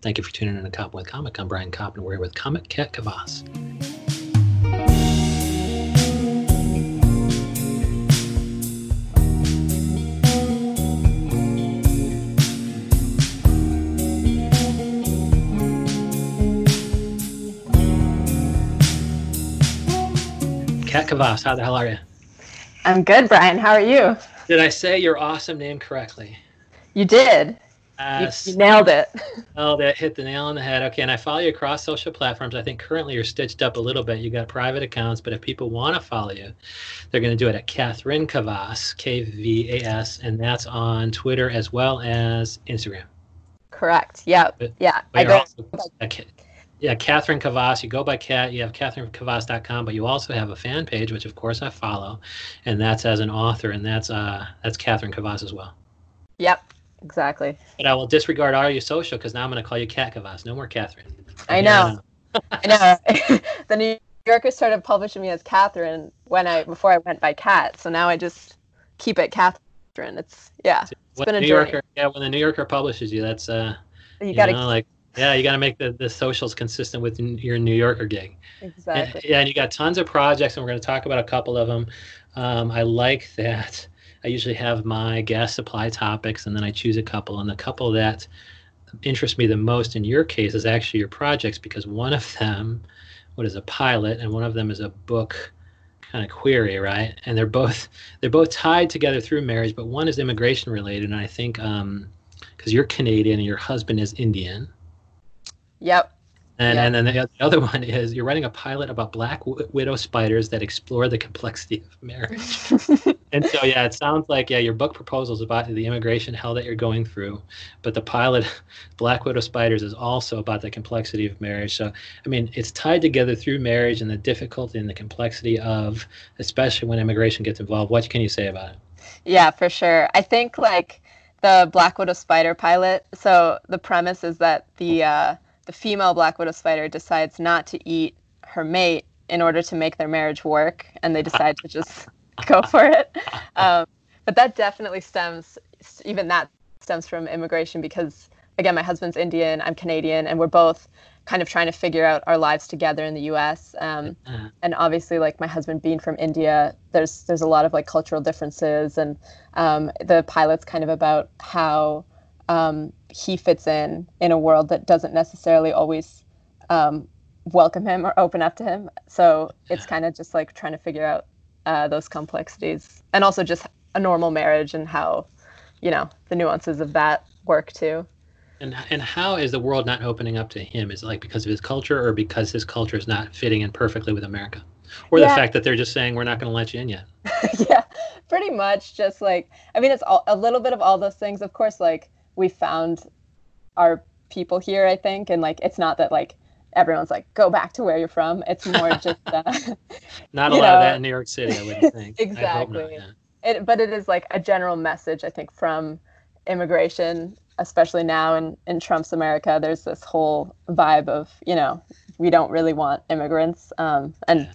Thank you for tuning in to Cop with Comic. I'm Brian Kopp, and we're here with Comic Cat Kavas. Cat Kavas, how the hell are you? I'm good, Brian. How are you? Did I say your awesome name correctly? You did. Uh, you, you nailed it. Oh, that hit the nail on the head. Okay, and I follow you across social platforms. I think currently you're stitched up a little bit. You got private accounts, but if people want to follow you, they're going to do it at Catherine Kavas, K V A S, and that's on Twitter as well as Instagram. Correct. Yeah. But- yeah. But I go, also, Ca- yeah, Catherine Kavas. You go by Cat. You have CatherineKavas.com, but you also have a fan page, which of course I follow, and that's as an author, and that's uh that's Catherine Kavas as well. yep. Exactly. But I will disregard all your social because now I'm going to call you Cat Kavas. No more Catherine. I From here on know. I know. the New Yorker started publishing me as Catherine when I before I went by Cat. So now I just keep it Catherine. It's yeah. It's When been a New journey. Yorker, yeah, when the New Yorker publishes you, that's uh, You, you, gotta know, like, yeah, you got to make the, the socials consistent with your New Yorker gig. exactly. Yeah, and you got tons of projects, and we're going to talk about a couple of them. Um, I like that. I usually have my gas supply topics, and then I choose a couple. And the couple that interests me the most in your case is actually your projects, because one of them, what is a pilot, and one of them is a book kind of query, right? And they're both they're both tied together through marriage, but one is immigration related, and I think um, because you're Canadian and your husband is Indian. Yep. And, Yeah. and then the the other one is you're writing a pilot about black w- widow spiders that explore the complexity of marriage. and so, yeah, it sounds like, yeah, your book proposal is about the immigration hell that you're going through. But the pilot, Black Widow Spiders, is also about the complexity of marriage. So, I mean, it's tied together through marriage and the difficulty and the complexity of, especially when immigration gets involved. What can you say about it? Yeah, for sure. I think like the Black Widow spider pilot. So the premise is that the uh, the female Black Widow spider decides not to eat her mate in order to make their marriage work, and they decide to just go for it. Um, but that definitely stems, even that stems from immigration because again, my husband's Indian, I'm Canadian, and we're both kind of trying to figure out our lives together in the U.S. Um, Uh, and obviously like my husband being from india there's there's a lot of like cultural differences and um, the pilot's kind of about how um, he fits in in a world that doesn't necessarily always um, welcome him or open up to him so it's kind of just like trying to figure out uh, those complexities and also just a normal marriage and how you know the nuances of that work too and, and how is the world not opening up to him? Is it like because of his culture or because his culture is not fitting in perfectly with America? Or the fact that they're just saying, we're not going to let you in yet? yeah, pretty much. Just like I mean, it's all, a little bit of all those things. Of course, like we found our people here, I think, and like it's not that like everyone's like go back to where you're from. It's more just uh, Not a lot of know, that in New York City, I wouldn't think. Hope not, Exactly. yeah. it, but it is like a general message I think from immigration, especially now in in Trump's America. There's this whole vibe of you know we don't really want immigrants, um, and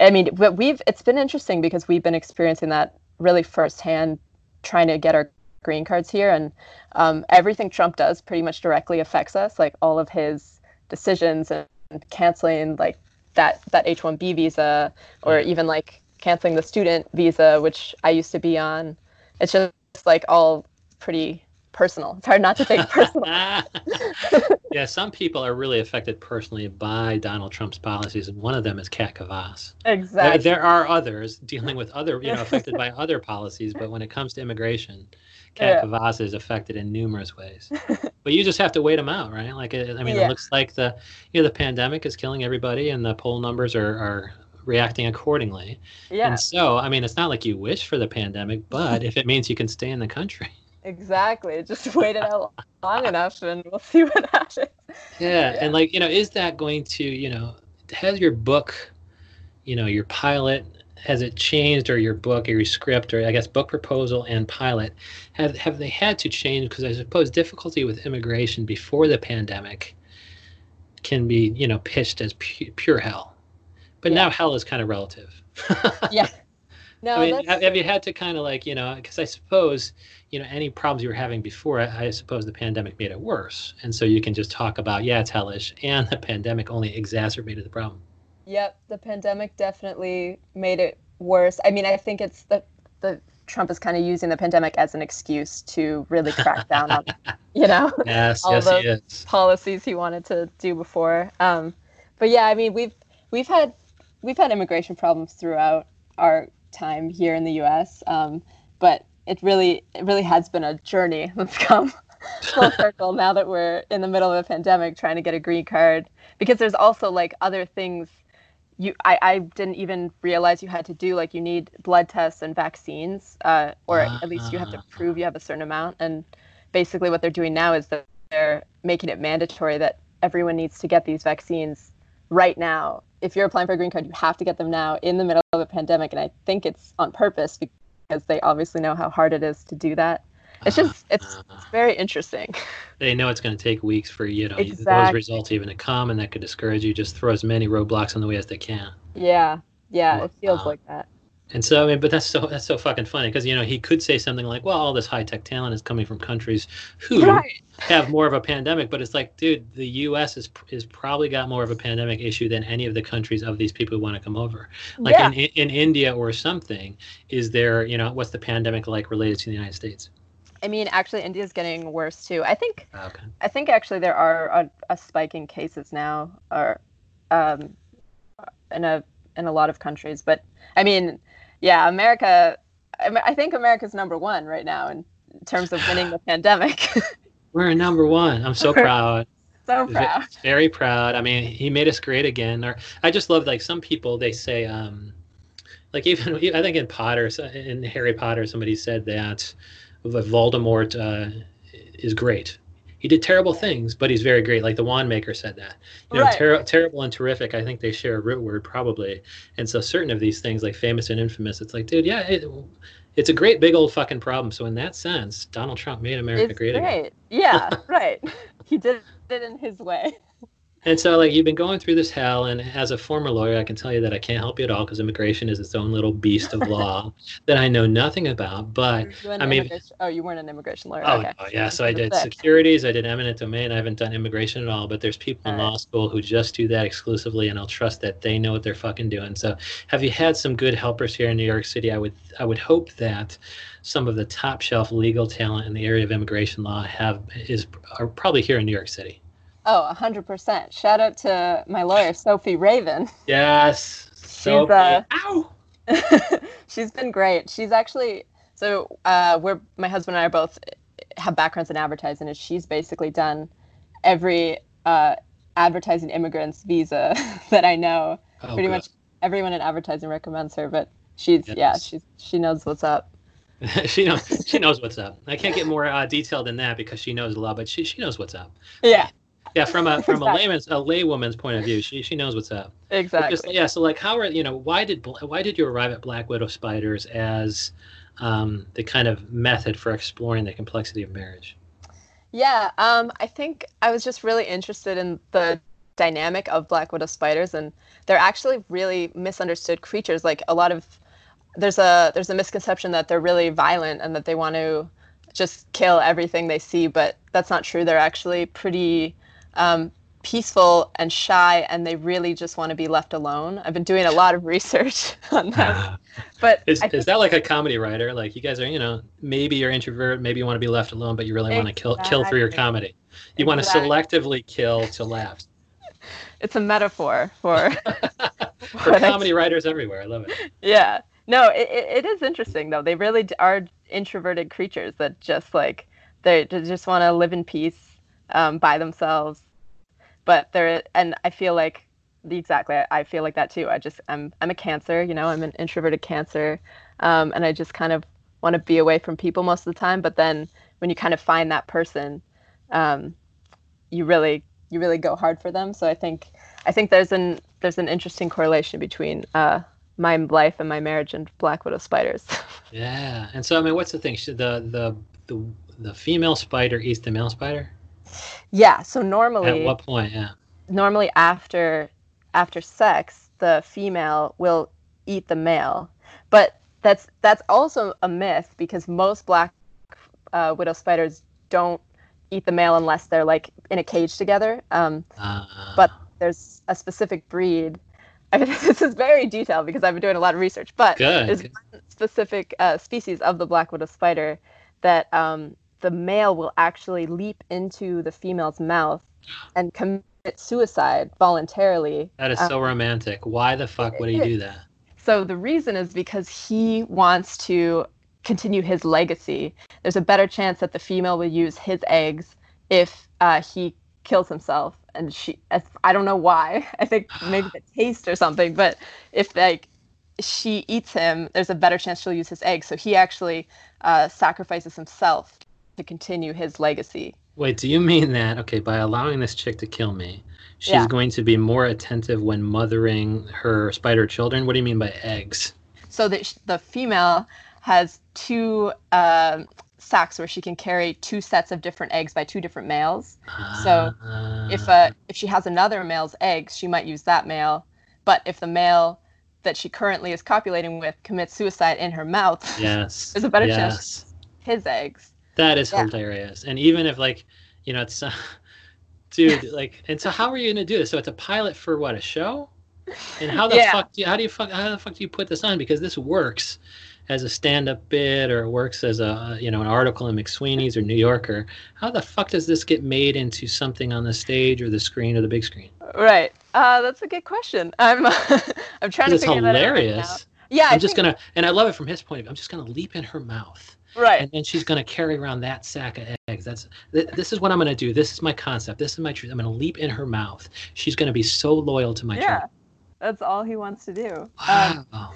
I mean, but we've it's been interesting because we've been experiencing that really firsthand, trying to get our green cards here, and um, everything Trump does pretty much directly affects us. Like all of his decisions and canceling like that that H-1B visa, or even like canceling the student visa, which I used to be on. It's just like all pretty personal. It's hard not to take personal. yeah, some people are really affected personally by Donald Trump's policies, and one of them is Kat Kavas. There, exactly. there are others dealing with other, you know, affected by other policies, but when it comes to immigration, Kat Yeah. Kavas is affected in numerous ways. but you just have to wait them out, right? Like, it, I mean, Yeah. it looks like the, you know, the pandemic is killing everybody, and the poll numbers are are reacting accordingly. Yeah, And so, I mean, it's not like you wish for the pandemic, but if it means you can stay in the country. exactly. Just wait it out long enough, and we'll see what happens. Yeah, Yeah. and like, you know, is that going to, you know, has your book, you know, your pilot, has it changed or your book or your script or I guess book proposal and pilot, have have they had to change because I suppose difficulty with immigration before the pandemic can be, you know, pitched as pu- pure hell. But Yeah. now hell is kind of relative. Yeah. No, I mean, have, you had to kind of like you know? Because I suppose you know any problems you were having before. I, I suppose the pandemic made it worse, and so you can just talk about yeah, it's hellish, and the pandemic only exacerbated the problem. Yep, the pandemic definitely made it worse. I mean, I think it's the the Trump is kind of using the pandemic as an excuse to really crack down on, you know, yes, all yes, those he is. policies he wanted to do before. Um, but yeah, I mean, we've we've had we've had immigration problems throughout our time here in the U.S. Um, but it really it really has been a journey that's come full circle now that we're in the middle of a pandemic trying to get a green card because there's also like other things you I, I didn't even realize you had to do like you need blood tests and vaccines uh, or at least you have to Ah. prove you have a certain amount. And basically what they're doing now is that they're making it mandatory that everyone needs to get these vaccines right now. If you're applying for a green card you have to get them now in the middle of a pandemic. And i think it's on purpose because they obviously know how hard it is to do that it's just it's, Uh, it's very interesting they know it's going to take weeks for you know those results even to come, and that could discourage you. Just throw as many roadblocks on the way as they can. yeah yeah it feels Wow. like that And so, I mean, but that's so that's so fucking funny because you know he could say something like, "Well, all this high tech talent is coming from countries who right have more of a pandemic," but it's like, dude, the U.S. is is probably got more of a pandemic issue than any of the countries of these people who want to come over. Like yeah in, in India or something, is there, you know, what's the pandemic like related to the United States? I mean actually india's getting worse too i think Okay. I think actually there are a, a spike in cases now, or um, in a in a lot of countries. But I mean, yeah, America. I, mean, I think America's number one right now in terms of winning the pandemic. We're number one. I'm so proud. so proud. Very proud. I mean, he made us great again. Or I just love like some people they say, um, like even I think in Potter, in Harry Potter, somebody said that Voldemort uh, is great. He did terrible things, but he's very great. Like the wand maker said that. You know, Right. ter- terrible and terrific. I think they share a root word probably. And so certain of these things, like famous and infamous, it's like, dude, yeah, it, it's a great big old fucking problem. So in that sense, Donald Trump made America It's great again. Yeah, right. He did it in his way. And so, like, you've been going through this hell, and as a former lawyer, I can tell you that I can't help you at all because immigration is its own little beast of law that I know nothing about. But I mean- oh, you weren't an immigration lawyer. oh, okay. oh, yeah, so I did securities, I did eminent domain. I haven't done immigration at all. But there's people in All right. law school who just do that exclusively, and I'll trust that they know what they're fucking doing. So, have you had some good helpers here in New York City? I would, I would hope that some of the top shelf legal talent in the area of immigration law have is are probably here in New York City. Oh, 100%. Shout out to my lawyer, Sophie Raven. Yes. So, uh, ow. she's been great. She's actually so uh, we're my husband and I both have backgrounds in advertising, and she's basically done every uh, advertising immigrants visa that I know. Oh, Pretty good. much everyone in advertising recommends her, but she's yeah, Yes. she's she knows what's up. she knows she knows what's up. I can't get more uh, detailed than that because she knows a lot, but she she knows what's up. Yeah, Yeah, from a from a layman's a laywoman's point of view, she she knows what's up. Exactly. Yeah, so like how are you know why did why did you arrive at Black Widow spiders as um, the kind of method for exploring the complexity of marriage? Yeah, um, I think I was just really interested in the dynamic of black widow spiders, and they're actually really misunderstood creatures. Like a lot of there's a there's a misconception that they're really violent and that they want to just kill everything they see, but that's not true. They're actually pretty um, peaceful and shy, and they really just want to be left alone. I've been doing a lot of research on that. but Is, is that like a comedy writer? Like you guys are, you know, maybe you're introvert, maybe you want to be left alone, but you really want to kill kill through your comedy. You want to selectively kill to laugh. it's a metaphor for For what I comedy writers everywhere, I love it. yeah no it, it, is interesting though they really are introverted creatures that just like they just want to live in peace um, by themselves. But they're and i feel like the exactly I, feel like that too. I just i'm i'm a cancer you know i'm an introverted cancer um, and i just kind of want to be away from people most of the time. But then when you kind of find that person um, you really you really go hard for them. So i think i think there's an there's an interesting correlation between uh, my life and my marriage and black widow spiders. Yeah, and so I mean, what's the thing? The the the the female spider eats the male spider? Yeah so normally, At what point? Yeah. normally after after sex the female will eat the male but that's that's also a myth because most black uh, widow spiders don't eat the male unless they're like in a cage together. Um, uh, but there's a specific breed. I mean, this is very detailed because I've been doing a lot of research. But good, there's one specific uh, species of the black widow spider that um, the male will actually leap into the female's mouth and commit suicide voluntarily. That is so um, romantic. Why the fuck would he do that? So the reason is because he wants to continue his legacy. There's a better chance that the female will use his eggs if uh, he kills himself. And she, I don't know why. I think maybe the taste or something. But if like she eats him, there's a better chance she'll use his eggs. So he actually uh, sacrifices himself to continue his legacy. Wait, do you mean that? Okay, by allowing this chick to kill me, she's yeah. going to be more attentive when mothering her spider children. What do you mean by eggs? So that the female has two uh, sacks where she can carry two sets of different eggs by two different males. Uh, so if uh, if she has another male's eggs, she might use that male. But if the male that she currently is copulating with commits suicide in her mouth, yes, there's a better yes. chance his eggs. That is yeah. hilarious. And even if like, you know, it's uh, dude, like, and so how are you gonna do this? So it's a pilot for what? A show? And how the yeah. fuck do you, how do you fuck how the fuck do you put this on? Because this works as a stand-up bit or works as a you know an article in McSweeney's or New Yorker. How the fuck does this get made into something on the stage or the screen or the big screen? Right. Uh, that's a good question. I'm I'm trying to it's figure hilarious. that out. Right yeah, I'm I just gonna and I love it from his point of view. I'm just gonna leap in her mouth. Right. And then she's gonna carry around that sack of eggs. That's th- this is what I'm gonna do. This is my concept. This is my truth. I'm gonna leap in her mouth. She's gonna be so loyal to my yeah. truth. That's all he wants to do. Wow. Um,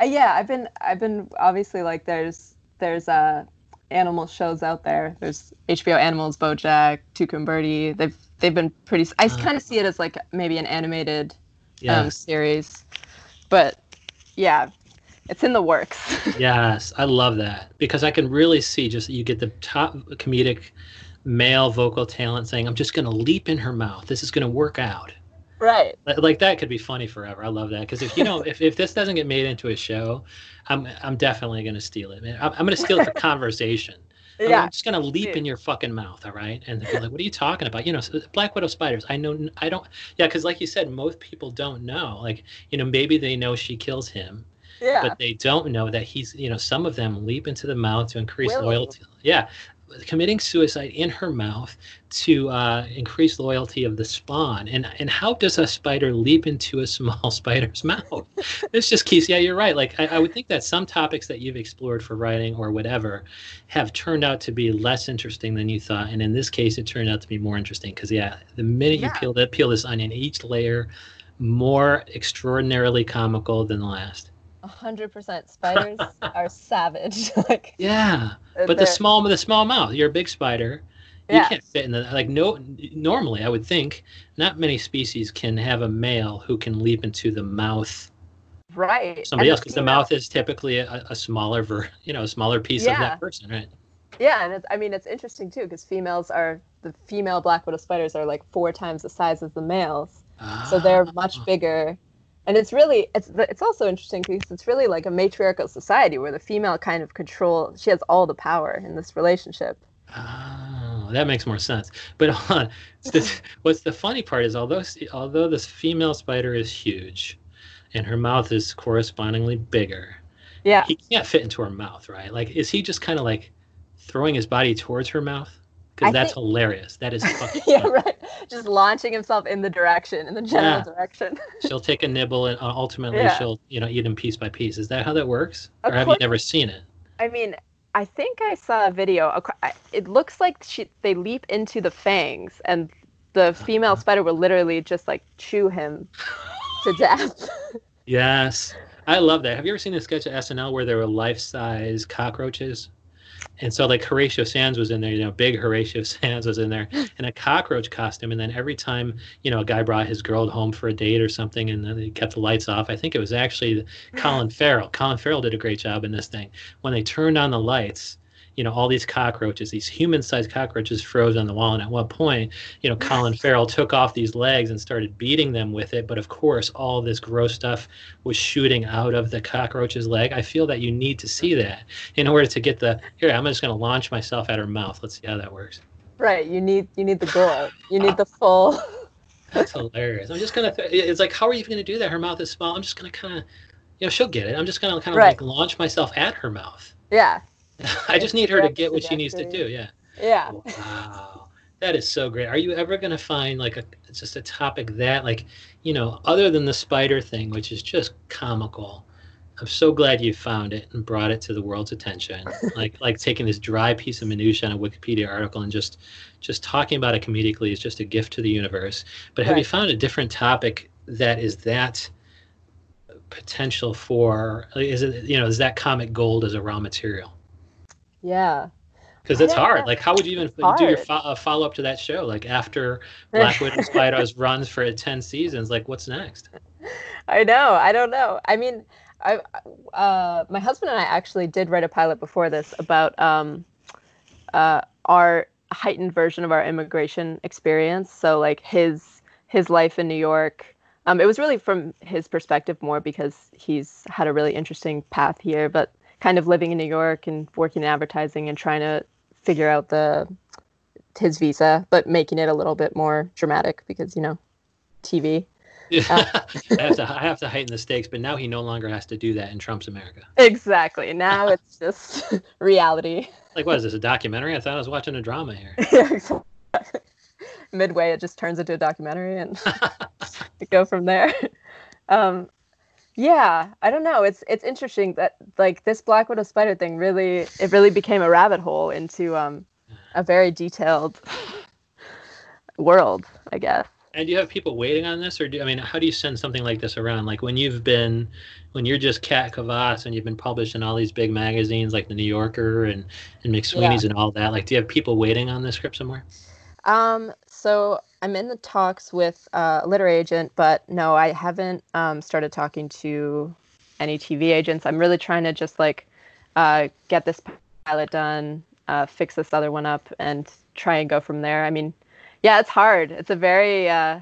uh, yeah, I've been I've been obviously like there's there's uh animal shows out there. There's HBO Animals, BoJack, Tuca and Bertie. They've they've been pretty. I uh, kind of see it as like maybe an animated yes. um, series, but yeah, it's in the works. yes, I love that because I can really see just you get the top comedic male vocal talent saying, "I'm just going to leap in her mouth. This is going to work out." Right. Like that could be funny forever. I love that because if you know if, if this doesn't get made into a show, I'm I'm definitely gonna steal it. Man. I'm, I'm gonna steal it for conversation. Yeah. I'm just gonna leap in your fucking mouth, all right? And be like, "What are you talking about?" You know, Black Widow spiders. I know. I don't. Yeah, because like you said, most people don't know. Like, you know, maybe they know she kills him. Yeah. But they don't know that he's. You know, some of them leap into the mouth to increase loyalty. Yeah, committing suicide in her mouth to uh, increase loyalty of the spawn. And and how does a spider leap into a small spider's mouth? this just keeps. Yeah, you're right. Like I, I, would think that some topics that you've explored for writing or whatever have turned out to be less interesting than you thought. And in this case, it turned out to be more interesting because yeah, the minute yeah. you peel that peel this onion, each layer more extraordinarily comical than the last hundred percent. Spiders are savage. like yeah, but the small the small mouth. You're a big spider. You yeah. can't fit in the like no. Normally, I would think not many species can have a male who can leap into the mouth. Right. Somebody and else, because the mouth is typically a, a, smaller ver, you know, a smaller piece yeah. of that person, right? Yeah, and it's, I mean it's interesting too because females are the female black widow spiders are like four times the size of the males, ah. so they're much ah. bigger and it's really it's it's also interesting because it's really like a matriarchal society where the female kind of control she has all the power in this relationship. Oh that makes more sense. But on. This, what's the funny part is although although this female spider is huge and her mouth is correspondingly bigger yeah. he can't fit into her mouth right? Like is he just kind of like throwing his body towards her mouth because that's think... hilarious. That is fucking yeah, right. Just launching himself in the direction, in the general yeah. direction. she'll take a nibble, and uh, ultimately yeah. she'll, you know, eat him piece by piece. Is that how that works, of or have course. you never seen it? I mean, I think I saw a video. It looks like she, they leap into the fangs, and the female uh-huh. spider will literally just like chew him to death. yes, I love that. Have you ever seen the sketch of SNL where there were life-size cockroaches? And so like Horatio Sanz was in there, you know, big Horatio Sanz was in there in a cockroach costume. And then every time, you know, a guy brought his girl home for a date or something and then he kept the lights off, I think it was actually Colin Farrell. Colin Farrell did a great job in this thing. When they turned on the lights, you know all these cockroaches, these human-sized cockroaches froze on the wall. And at one point, you know, Colin Farrell took off these legs and started beating them with it. But of course, all this gross stuff was shooting out of the cockroach's leg. I feel that you need to see that in order to get the here. I'm just going to launch myself at her mouth. Let's see how that works. Right. You need you need the goal. You need the full. That's hilarious. I'm just gonna. It's like, how are you gonna do that? Her mouth is small. I'm just gonna kind of, you know, she'll get it. I'm just gonna kind of Right. like launch myself at her mouth. Yeah. I just need her to get what she needs to do. Yeah. Yeah. Oh, wow. That is so great. Are you ever going to find like a just a topic that like, you know, other than the spider thing, which is just comical. I'm so glad you found it and brought it to the world's attention. like like taking this dry piece of minutia on a Wikipedia article and just just talking about it comedically is just a gift to the universe. But have you found a different topic that is that potential for is it you know is that comic gold as a raw material? Yeah. because it's hard. know. Like, how would you even do your fo- uh, follow up to that show? Like, after Black Widow Spiders runs for 10 seasons, like, what's next? I know. I don't know. I mean, I uh, my husband and I actually did write a pilot before this about um, uh, our heightened version of our immigration experience. So like his his life in New York. Um, it was really from his perspective more because he's had a really interesting path here, but kind of living in New York and working in advertising and trying to figure out the his visa, but making it a little bit more dramatic because you know, TV. Yeah. I have to I have to heighten the stakes, but now he no longer has to do that in Trump's America. Exactly. Now it's just reality. Like, what is this? A documentary? I thought I was watching a drama here. Yeah, exactly. Midway, it just turns into a documentary and go from there. Um, yeah, I don't know. It's it's interesting that like this Black Widow spider thing really it really became a rabbit hole into um, a very detailed world, I guess. And do you have people waiting on this, or do I mean, how do you send something like this around? Like when you've been, when you're just Kat Kavas and you've been published in all these big magazines like the New Yorker and and McSweeney's and all that. Like, do you have people waiting on this script somewhere? Um, so I'm in the talks with uh, a literary agent, but no, I haven't um, started talking to any TV agents. I'm really trying to just like uh, get this pilot done, uh, fix this other one up, and try and go from there. I mean, yeah, it's hard. It's a very uh,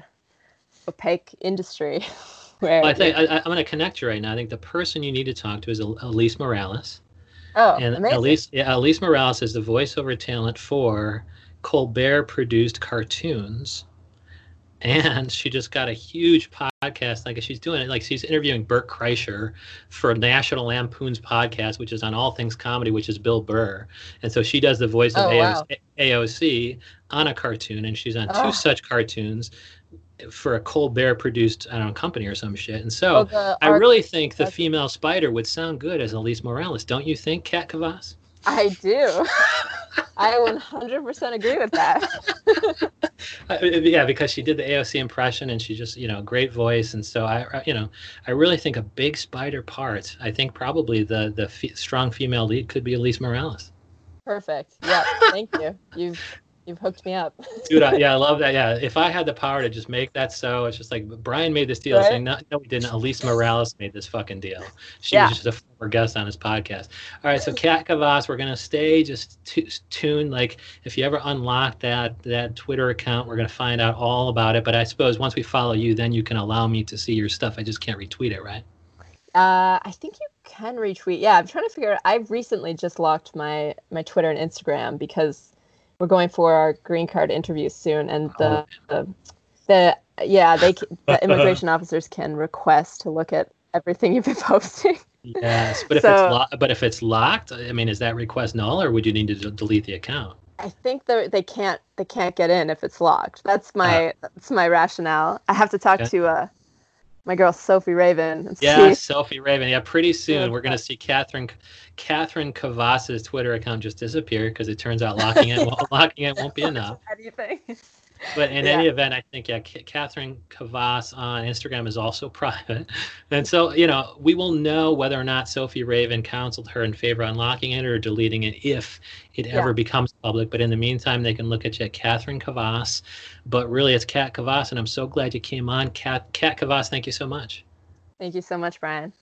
opaque industry. Well, I think I, I'm going to connect you right now. I think the person you need to talk to is Elise Morales. oh, and amazing. Elise, yeah, Elise Morales is the voiceover talent for Colbert produced cartoons. And she just got a huge podcast. Like she's doing it, like she's interviewing Bert Kreischer for National Lampoon's podcast, which is on all things comedy, which is Bill Burr. And so she does the voice of Oh, wow. AOC, AOC on a cartoon, and she's on two oh. such cartoons for a Colbert produced, I don't know, company or some shit. And so Oh, I arc- really think the female spider would sound good as Elise Morales. Don't you think, Kat Kavas? I do. I 100% agree with that. Yeah, because she did the AOC impression and she just, you know, great voice. And so I, you know, I really think a big spider part. I think probably the the fe- strong female lead could be Elise Morales. Perfect. Yeah, thank you. You've you've hooked me up. Dude, I, yeah, I love that. Yeah, if I had the power to just make that so, it's just like Brian made this deal. Right. Saying, no, no, we didn't. Elise Morales made this fucking deal. She Yeah. was just a former guest on his podcast. All right, so Kat Kavas, we're gonna stay just t- tuned. Like, if you ever unlock that that Twitter account, we're gonna find out all about it. But I suppose once we follow you, then you can allow me to see your stuff. I just can't retweet it, right? Uh, I think you can retweet. Yeah, I'm trying to figure. out I've recently just locked my my Twitter and Instagram because we're going for our green card interviews soon, and the the, the yeah they the immigration officers can request to look at everything you've been posting. Yes, but if it's lo- but if it's locked, I mean, is that request null, or would you need to d- delete the account? I think they they can't they can't get in if it's locked. That's my that's my rationale. I have to talk Okay. to uh my girl Sophie Raven and Yeah, see. Sophie Raven. Yeah, pretty soon we're gonna see Catherine Catherine Kavas's Twitter account just disappear because it turns out locking it won't, locking it won't be enough. anything. But in Yeah. any event, I think yeah, Catherine Kavas on Instagram is also private, and so you know we will know whether or not Sophie Raven counseled her in favor of unlocking it or deleting it if it Yeah. ever becomes public. But in the meantime, they can look at you at Catherine Kavas. But really, it's Kat Kavas, and I'm so glad you came on, Kat Kat Kavas. Thank you so much. Thank you so much, Brian.